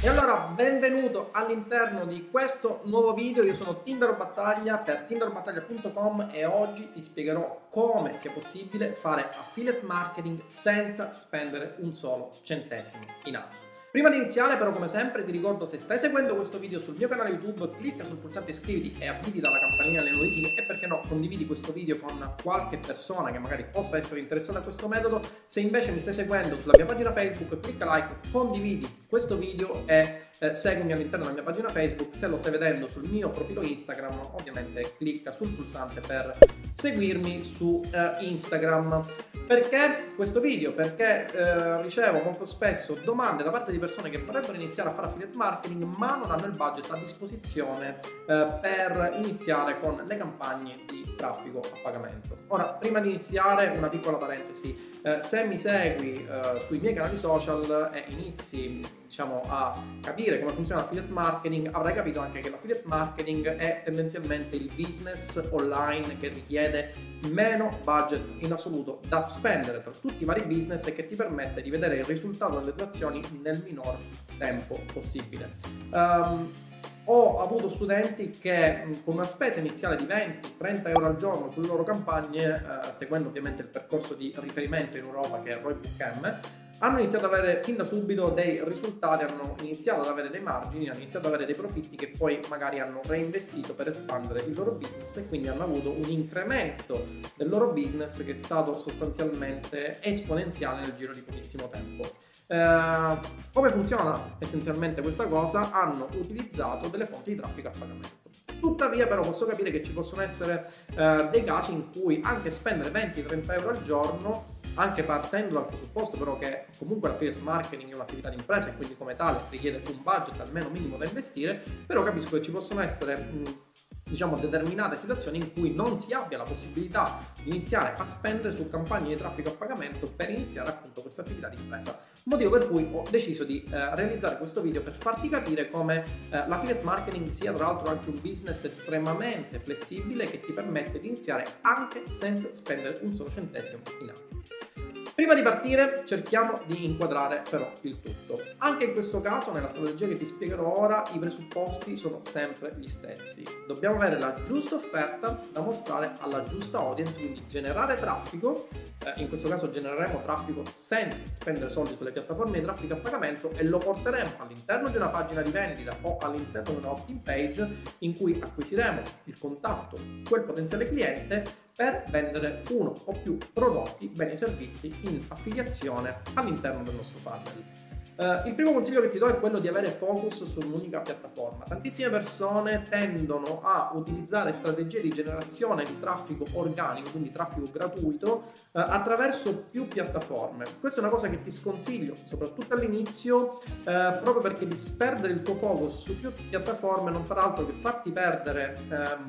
E allora benvenuto all'interno di questo nuovo video, io sono Tinder Battaglia per tinderbattaglia.com e oggi ti spiegherò come sia possibile fare affiliate marketing senza spendere un solo centesimo in ads. Prima di iniziare però come sempre ti ricordo se stai seguendo questo video sul mio canale YouTube clicca sul pulsante iscriviti e attivi dalla campanella le notifiche e perché no condividi questo video con qualche persona che magari possa essere interessata a questo metodo se invece mi stai seguendo sulla mia pagina Facebook clicca like condividi questo video e eh, seguimi all'interno della mia pagina Facebook se lo stai vedendo sul mio profilo Instagram ovviamente clicca sul pulsante per seguirmi su eh, Instagram perché questo video? Perché eh, ricevo molto spesso domande da parte di persone che vorrebbero iniziare a fare affiliate marketing ma non hanno il budget a disposizione eh, per iniziare con le campagne di traffico a pagamento. Ora, prima di iniziare una piccola parentesi, eh, se mi segui eh, sui miei canali social e inizi diciamo, a capire come funziona l'affiliate marketing, avrai capito anche che l'affiliate marketing è tendenzialmente il business online che richiede meno budget in assoluto da spendere tra tutti i vari business e che ti permette di vedere il risultato delle tue azioni nel minor tempo possibile. Um, ho avuto studenti che con una spesa iniziale di 20-30 euro al giorno sulle loro campagne, eh, seguendo ovviamente il percorso di riferimento in Europa che è Roy Bookcam, hanno iniziato ad avere fin da subito dei risultati, hanno iniziato ad avere dei margini, hanno iniziato ad avere dei profitti che poi magari hanno reinvestito per espandere il loro business e quindi hanno avuto un incremento del loro business che è stato sostanzialmente esponenziale nel giro di pochissimo tempo. Eh, come funziona essenzialmente questa cosa? Hanno utilizzato delle fonti di traffico a pagamento. Tuttavia però posso capire che ci possono essere eh, dei casi in cui anche spendere 20-30 euro al giorno anche partendo dal presupposto però che comunque l'affiliate marketing è un'attività di impresa e quindi come tale richiede un budget almeno minimo da investire, però capisco che ci possono essere mh, diciamo, determinate situazioni in cui non si abbia la possibilità di iniziare a spendere su campagne di traffico a pagamento per iniziare appunto questa attività di impresa. Motivo per cui ho deciso di eh, realizzare questo video per farti capire come eh, l'affiliate marketing sia tra l'altro anche un business estremamente flessibile che ti permette di iniziare anche senza spendere un solo centesimo in ads. Prima di partire cerchiamo di inquadrare però il tutto. Anche in questo caso, nella strategia che ti spiegherò ora, i presupposti sono sempre gli stessi. Dobbiamo avere la giusta offerta da mostrare alla giusta audience, quindi generare traffico, eh, in questo caso genereremo traffico senza spendere soldi sulle piattaforme di traffico a pagamento e lo porteremo all'interno di una pagina di vendita o all'interno di una opt-in page in cui acquisiremo il contatto, quel potenziale cliente per vendere uno o più prodotti, beni e servizi in affiliazione all'interno del nostro funnel. Uh, il primo consiglio che ti do è quello di avere focus su un'unica piattaforma. Tantissime persone tendono a utilizzare strategie di generazione di traffico organico, quindi traffico gratuito, uh, attraverso più piattaforme. Questa è una cosa che ti sconsiglio, soprattutto all'inizio, uh, proprio perché disperdere il tuo focus su più piattaforme non farà altro che farti perdere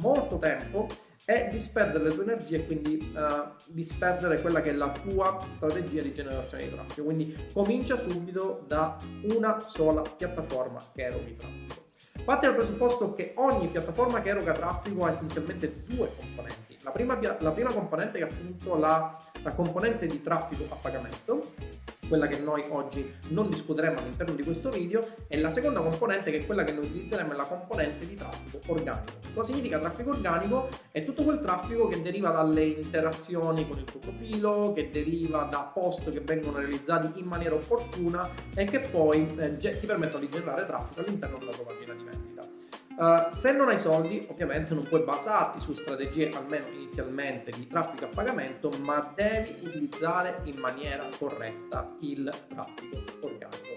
molto tempo è disperdere le tue energie e quindi uh, disperdere quella che è la tua strategia di generazione di traffico. Quindi comincia subito da una sola piattaforma che eroghi traffico. Parte dal presupposto che ogni piattaforma che eroga traffico ha essenzialmente due componenti. La prima, la prima componente è appunto la, la componente di traffico a pagamento quella che noi oggi non discuteremo all'interno di questo video, e la seconda componente che è quella che noi utilizzeremo è la componente di traffico organico. Cosa significa traffico organico? È tutto quel traffico che deriva dalle interazioni con il tuo profilo, che deriva da post che vengono realizzati in maniera opportuna e che poi eh, ti permettono di generare traffico all'interno della tua pagina di vendita. Uh, se non hai soldi, ovviamente non puoi basarti su strategie, almeno inizialmente, di traffico a pagamento, ma devi utilizzare in maniera corretta il traffico organico.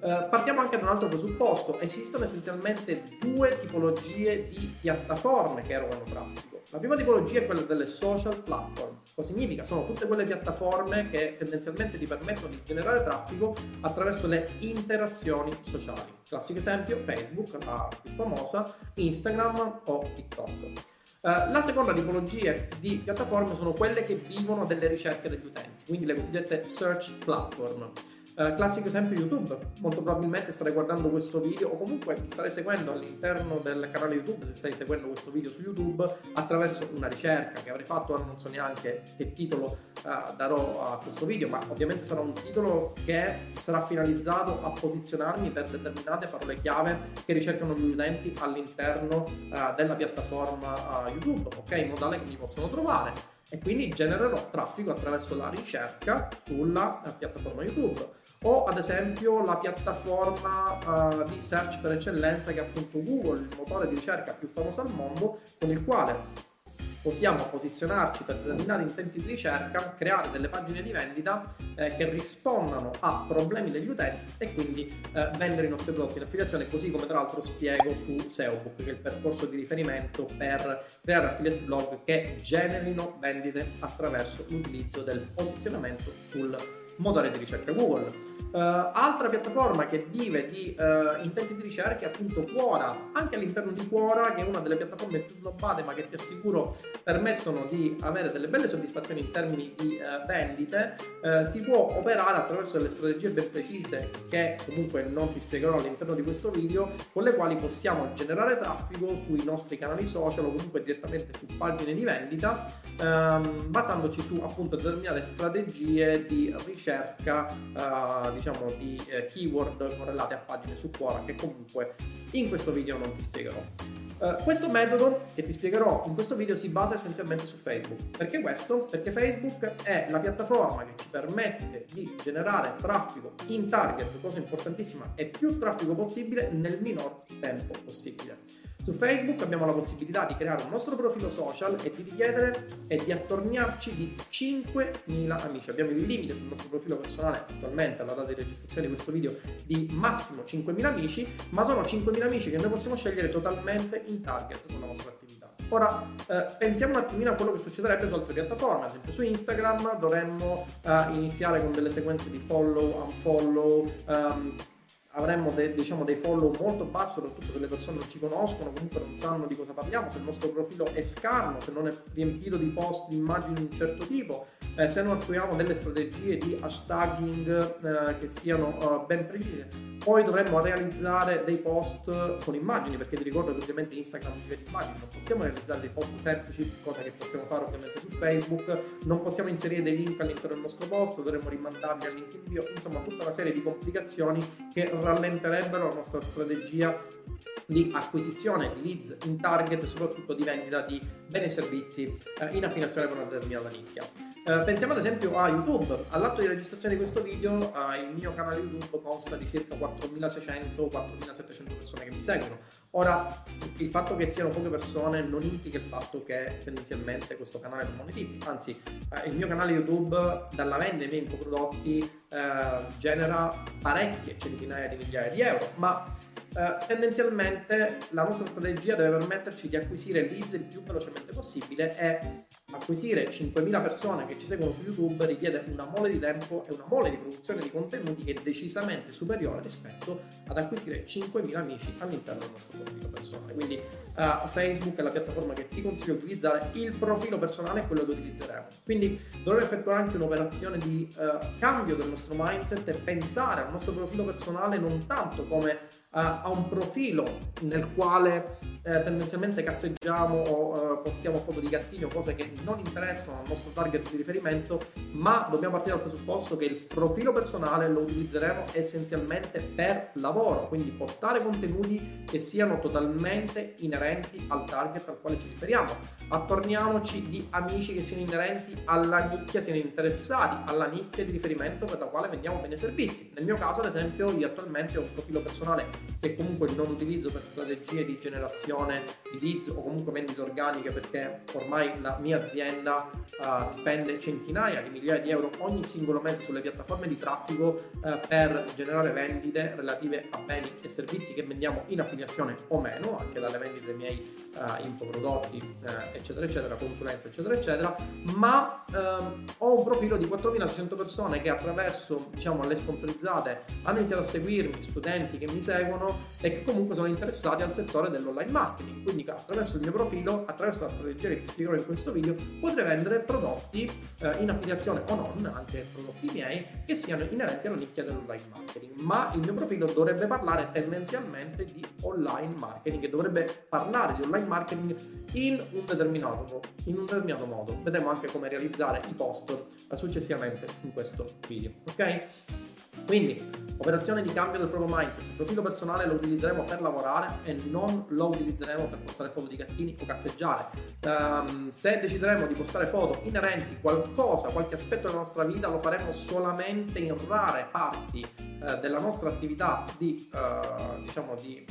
Uh, partiamo anche da un altro presupposto. Esistono essenzialmente due tipologie di piattaforme che erogano traffico. La prima tipologia è quella delle social platform. Cosa significa? Sono tutte quelle piattaforme che tendenzialmente ti permettono di generare traffico attraverso le interazioni sociali. Classico esempio Facebook, la più famosa, Instagram o TikTok. Uh, la seconda tipologia di piattaforme sono quelle che vivono delle ricerche degli utenti, quindi le cosiddette search platform. Uh, classico esempio YouTube, molto probabilmente starei guardando questo video o comunque mi starei seguendo all'interno del canale YouTube se stai seguendo questo video su YouTube attraverso una ricerca che avrei fatto, non so neanche che titolo uh, darò a questo video, ma ovviamente sarà un titolo che sarà finalizzato a posizionarmi per determinate parole chiave che ricercano gli utenti all'interno uh, della piattaforma YouTube, ok? In modo tale che mi possono trovare. E quindi genererò traffico attraverso la ricerca sulla piattaforma YouTube o ad esempio la piattaforma uh, di search per eccellenza che è appunto Google, il motore di ricerca più famoso al mondo, con il quale possiamo posizionarci per determinati intenti di ricerca, creare delle pagine di vendita eh, che rispondano a problemi degli utenti e quindi eh, vendere i nostri prodotti. In affiliazione, così come tra l'altro spiego su SEObook, che è il percorso di riferimento per creare affiliate blog che generino vendite attraverso l'utilizzo del posizionamento sul motore di ricerca Google. Uh, altra piattaforma che vive di uh, intenti di ricerca è appunto Quora, anche all'interno di Quora che è una delle piattaforme più snobbate ma che ti assicuro permettono di avere delle belle soddisfazioni in termini di uh, vendite, si può operare attraverso delle strategie ben precise che comunque non ti spiegherò all'interno di questo video, con le quali possiamo generare traffico sui nostri canali social o comunque direttamente su pagine di vendita um, basandoci su appunto determinate strategie di ricerca diciamo di eh, keyword correlate a pagine su Quora che comunque in questo video non ti spiegherò. Uh, questo metodo che ti spiegherò in questo video si basa essenzialmente su Facebook. Perché questo? Perché Facebook è la piattaforma che ci permette di generare traffico in target, cosa importantissima, e più traffico possibile nel minor tempo possibile. Su Facebook abbiamo la possibilità di creare un nostro profilo social e di richiedere e di attorniarci di 5.000 amici. Abbiamo il limite sul nostro profilo personale attualmente alla data di registrazione di questo video di massimo 5.000 amici, ma sono 5.000 amici che noi possiamo scegliere totalmente in target con la nostra attività. Ora eh, pensiamo un attimino a quello che succederebbe su altre piattaforme, ad esempio su Instagram dovremmo eh, iniziare con delle sequenze di follow, unfollow, um, avremmo de, diciamo, dei follow molto bassi, soprattutto se le persone non ci conoscono, comunque non sanno di cosa parliamo, se il nostro profilo è scarno, se non è riempito di post, di immagini di un certo tipo, eh, se non attuiamo delle strategie di hashtagging eh, che siano uh, ben precise. Poi dovremmo realizzare dei post con immagini, perché ti ricordo che ovviamente Instagram vive di immagini, non possiamo realizzare dei post semplici, cosa che possiamo fare ovviamente su Facebook, non possiamo inserire dei link all'interno del nostro post, dovremmo rimandarli al link in bio, insomma tutta una serie di complicazioni che rallenterebbero la nostra strategia di acquisizione di leads in target soprattutto di vendita di beni e servizi eh, in affiliazione per una determinata nicchia. Eh, pensiamo ad esempio a YouTube. All'atto di registrazione di questo video eh, il mio canale YouTube consta di circa 4600-4700 persone che mi seguono. Ora, il fatto che siano poche persone non implica il fatto che tendenzialmente questo canale non monetizzi, anzi eh, il mio canale YouTube dalla vendita dei miei infoprodotti genera parecchie centinaia di migliaia di euro, ma eh, tendenzialmente la nostra strategia deve permetterci di acquisire leads il più velocemente possibile e acquisire 5.000 persone che ci seguono su YouTube richiede una mole di tempo e una mole di produzione di contenuti che è decisamente superiore rispetto ad acquisire 5.000 amici all'interno del nostro profilo personale. Quindi uh, Facebook è la piattaforma che ti consiglio di utilizzare, il profilo personale è quello che utilizzeremo. Quindi dovremo effettuare anche un'operazione di uh, cambio del nostro mindset e pensare al nostro profilo personale non tanto come uh, a un profilo nel quale tendenzialmente cazzeggiamo o postiamo foto di gattini o cose che non interessano al nostro target di riferimento, ma dobbiamo partire dal presupposto che il profilo personale lo utilizzeremo essenzialmente per lavoro, quindi postare contenuti che siano totalmente inerenti al target al quale ci riferiamo. Attorniamoci di amici che siano inerenti alla nicchia, siano interessati alla nicchia di riferimento per la quale vendiamo bene servizi. Nel mio caso, ad esempio, io attualmente ho un profilo personale che comunque non utilizzo per strategie di generazione di leads o comunque vendite organiche perché ormai la mia azienda uh, spende centinaia di migliaia di euro ogni singolo mese sulle piattaforme di traffico uh, per generare vendite relative a beni e servizi che vendiamo in affiliazione o meno, anche dalle vendite dei miei uh, infoprodotti, uh, eccetera, eccetera, consulenza, eccetera, eccetera, ma uh, ho un profilo di 4600 persone che attraverso, diciamo, le sponsorizzate hanno iniziato a seguirmi, studenti che mi seguono e che comunque sono interessati al settore dell'online marketing. Quindi attraverso il mio profilo, attraverso la strategia che ti spiegherò in questo video, potrei vendere prodotti eh, in affiliazione o non, anche prodotti miei, che siano inerenti alla nicchia dell'online marketing. Ma il mio profilo dovrebbe parlare tendenzialmente di online marketing e dovrebbe parlare di online marketing in un determinato, in un determinato modo. Vedremo anche come realizzare i post successivamente in questo video. Ok? Quindi, operazione di cambio del proprio mindset. Il profilo personale lo utilizzeremo per lavorare e non lo utilizzeremo per postare foto di gattini o cazzeggiare. Um, se decideremo di postare foto inerenti qualcosa, qualche aspetto della nostra vita, lo faremo solamente in rare parti uh, della nostra attività di, uh, diciamo, di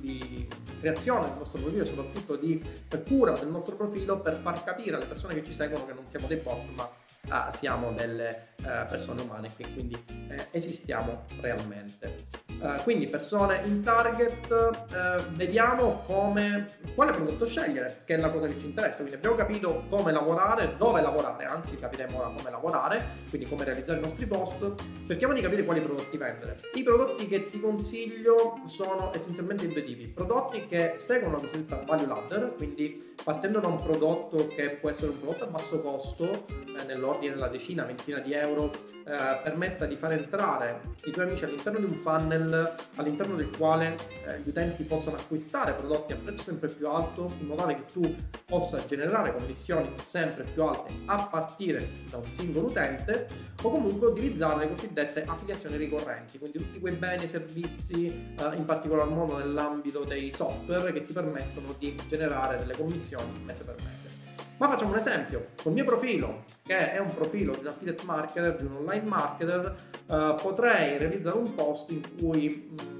di creazione del nostro profilo e soprattutto di cura del nostro profilo per far capire alle persone che ci seguono che non siamo dei bot ma ah, siamo delle uh, persone umane che quindi eh, esistiamo realmente. Uh, quindi persone in target, uh, vediamo come, quale prodotto scegliere, che è la cosa che ci interessa. Quindi abbiamo capito come lavorare, dove lavorare, anzi capiremo ora come lavorare, quindi come realizzare i nostri post. Cerchiamo di capire quali prodotti vendere. I prodotti che ti consiglio sono essenzialmente due tipi. Prodotti che seguono la cosiddetta value ladder, quindi partendo da un prodotto che può essere un prodotto a basso costo, eh, nell'ordine della decina, ventina di euro, eh, permetta di far entrare i tuoi amici all'interno di un funnel all'interno del quale eh, gli utenti possono acquistare prodotti a prezzo sempre più alto in modo tale che tu possa generare commissioni sempre più alte a partire da un singolo utente o comunque utilizzare le cosiddette affiliazioni ricorrenti, quindi tutti quei beni e servizi eh, in particolar modo nell'ambito dei software che ti permettono di generare delle commissioni mese per mese. Ma facciamo un esempio, col mio profilo, che è un profilo di un affiliate marketer, di un online marketer, eh, potrei realizzare un post in cui mm,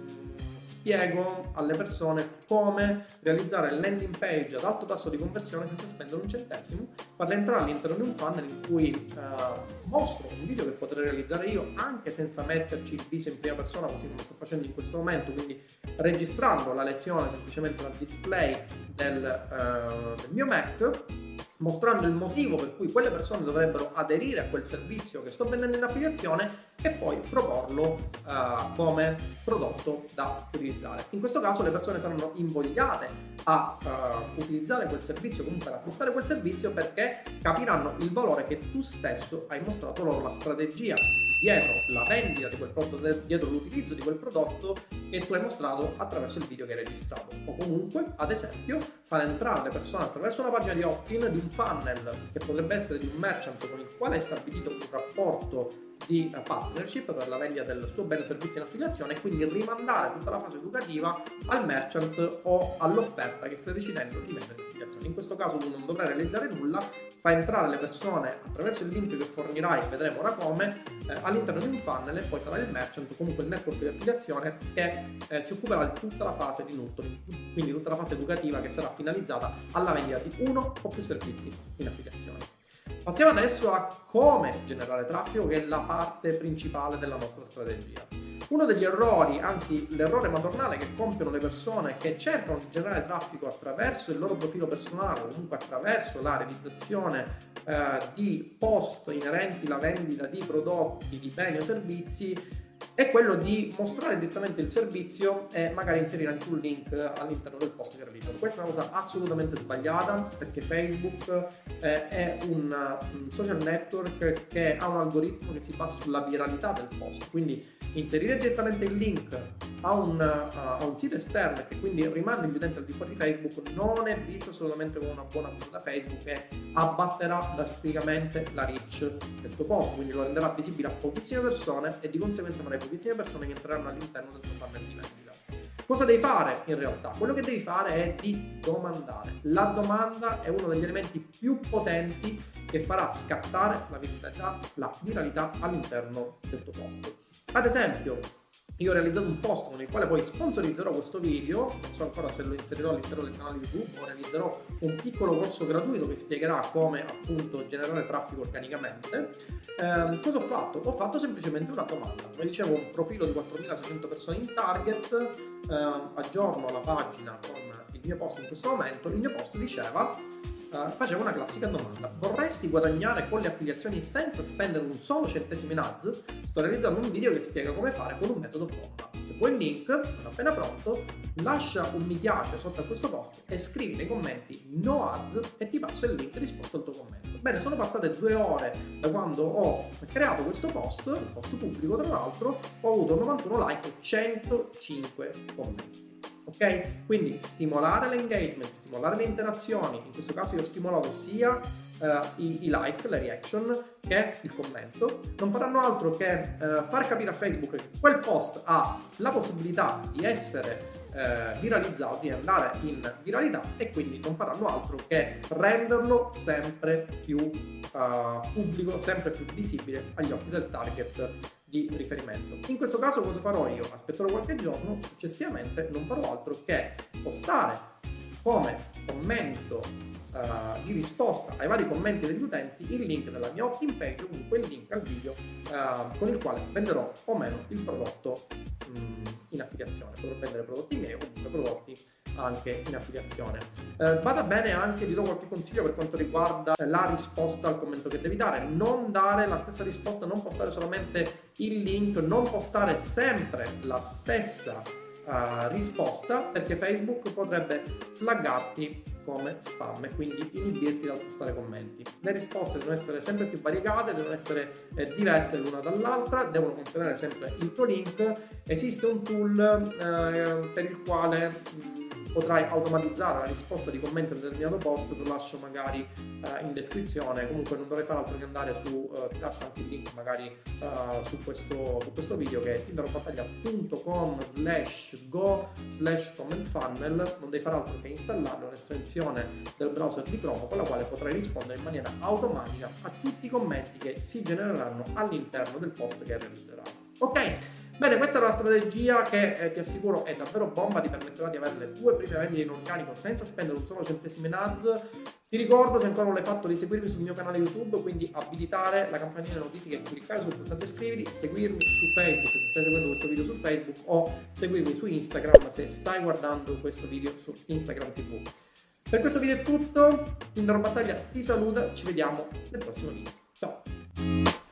spiego alle persone come realizzare landing page ad alto tasso di conversione senza spendere un centesimo, farle entrare all'interno di un funnel in cui eh, mostro un video che potrei realizzare io anche senza metterci il viso in prima persona così come sto facendo in questo momento, quindi registrando la lezione semplicemente dal display del, uh, del mio Mac mostrando il motivo per cui quelle persone dovrebbero aderire a quel servizio che sto vendendo in affiliazione e poi proporlo uh, come prodotto da utilizzare. In questo caso le persone saranno invogliate a uh, utilizzare quel servizio, comunque ad acquistare quel servizio perché capiranno il valore che tu stesso hai mostrato loro, la strategia dietro la vendita di quel prodotto, dietro l'utilizzo di quel prodotto che tu hai mostrato attraverso il video che hai registrato. O comunque, ad esempio, far entrare le persone attraverso una pagina di opt-in di un funnel che potrebbe essere di un merchant con il quale hai stabilito un rapporto di partnership per la vendita del suo bene o servizio in affiliazione e quindi rimandare tutta la fase educativa al merchant o all'offerta che stai decidendo di vendere in affiliazione. In questo caso tu non dovrai realizzare nulla, fai entrare le persone attraverso il link che fornirai, vedremo ora come, eh, all'interno di un funnel e poi sarà il merchant o comunque il network di affiliazione che eh, si occuperà di tutta la fase di nurturing, quindi tutta la fase educativa che sarà finalizzata alla vendita di uno o più servizi in affiliazione. Passiamo adesso a come generare traffico, che è la parte principale della nostra strategia. Uno degli errori, anzi l'errore madornale che compiono le persone che cercano di generare traffico attraverso il loro profilo personale o comunque attraverso la realizzazione eh, di post inerenti alla vendita di prodotti, di beni o servizi, è quello di mostrare direttamente il servizio e magari inserire anche un link all'interno del post che realizzo. Questa è una cosa assolutamente sbagliata perché Facebook eh, è un, un, social network che ha un algoritmo che si basa sulla viralità del post, quindi inserire direttamente il link a un, uh, a un, sito esterno che quindi rimanda gli utenti al di fuori di Facebook non è visto assolutamente come una buona cosa da Facebook e abbatterà drasticamente la reach del tuo post, quindi lo renderà visibile a pochissime persone e di conseguenza avrai pochissime persone che entreranno all'interno del tuo funnel di vendita. Cosa devi fare in realtà? Quello che devi fare è di domandare. La domanda è uno degli elementi più potenti che farà scattare la viralità, la viralità all'interno del tuo post. Ad esempio, io ho realizzato un post con il quale poi sponsorizzerò questo video, non so ancora se lo inserirò all'interno del canale YouTube o realizzerò un piccolo corso gratuito che spiegherà come appunto generare traffico organicamente. Eh, cosa ho fatto? Ho fatto semplicemente una domanda. Come dicevo, un profilo di 4600 persone in target, eh, aggiorno la pagina con il mio post in questo momento, il mio post diceva facevo una classica domanda. Vorresti guadagnare con le affiliazioni senza spendere un solo centesimo in ads? Sto realizzando un video che spiega come fare con un metodo bomba. Se vuoi il link, non appena pronto, lascia un mi piace sotto a questo post e scrivi nei commenti no ads e ti passo il link risposto al tuo commento. Bene, sono passate due ore da quando ho creato questo post, un post pubblico tra l'altro, ho avuto 91 like e 105 commenti. Ok? Quindi stimolare l'engagement, stimolare le interazioni, in questo caso io ho stimolato sia uh, i, i, like, le reaction, che il commento, non faranno altro che uh, far capire a Facebook che quel post ha la possibilità di essere uh, viralizzato, di andare in viralità e quindi non faranno altro che renderlo sempre più pubblico, sempre più visibile agli occhi del target di riferimento. In questo caso cosa farò io? Aspetterò qualche giorno, successivamente non farò altro che postare come commento uh, di risposta ai vari commenti degli utenti il link della mia opt-in page comunque il link al video uh, con il quale venderò o meno il prodotto um, in affiliazione. Potrò vendere prodotti miei o anche in affiliazione. Eh, vada bene anche, di do qualche consiglio per quanto riguarda la risposta al commento che devi dare. Non dare la stessa risposta, non postare solamente il link, non postare sempre la stessa uh, risposta perché Facebook potrebbe flaggarti come spam e quindi inibirti dal postare commenti. Le risposte devono essere sempre più variegate, devono essere eh, diverse l'una dall'altra, devono contenere sempre il tuo link. Esiste un tool eh, per il quale mh, potrai automatizzare la risposta di commento a un determinato post, te lo lascio magari uh, in descrizione, comunque non dovrai fare altro che andare su, uh, ti lascio anche il link magari uh, su, questo, su, questo, video che è tinderobattaglia.com slash go slash comment funnel, non devi fare altro che installare un'estensione del browser di Chrome con la quale potrai rispondere in maniera automatica a tutti i commenti che si genereranno all'interno del post che realizzerai. Ok, bene, questa è la strategia che eh, ti assicuro è davvero bomba, ti permetterà di avere le tue prime vendite in organico senza spendere un solo centesimo in ads. Ti ricordo, se ancora non l'hai fatto, di seguirmi sul mio canale YouTube, quindi abilitare la campanella notifiche, cliccare sul pulsante iscriviti, seguirmi su Facebook se stai seguendo questo video su Facebook o seguirmi su Instagram se stai guardando questo video su Instagram TV. Per questo video è tutto, Tinder Battaglia ti saluta, ci vediamo nel prossimo video. Ciao!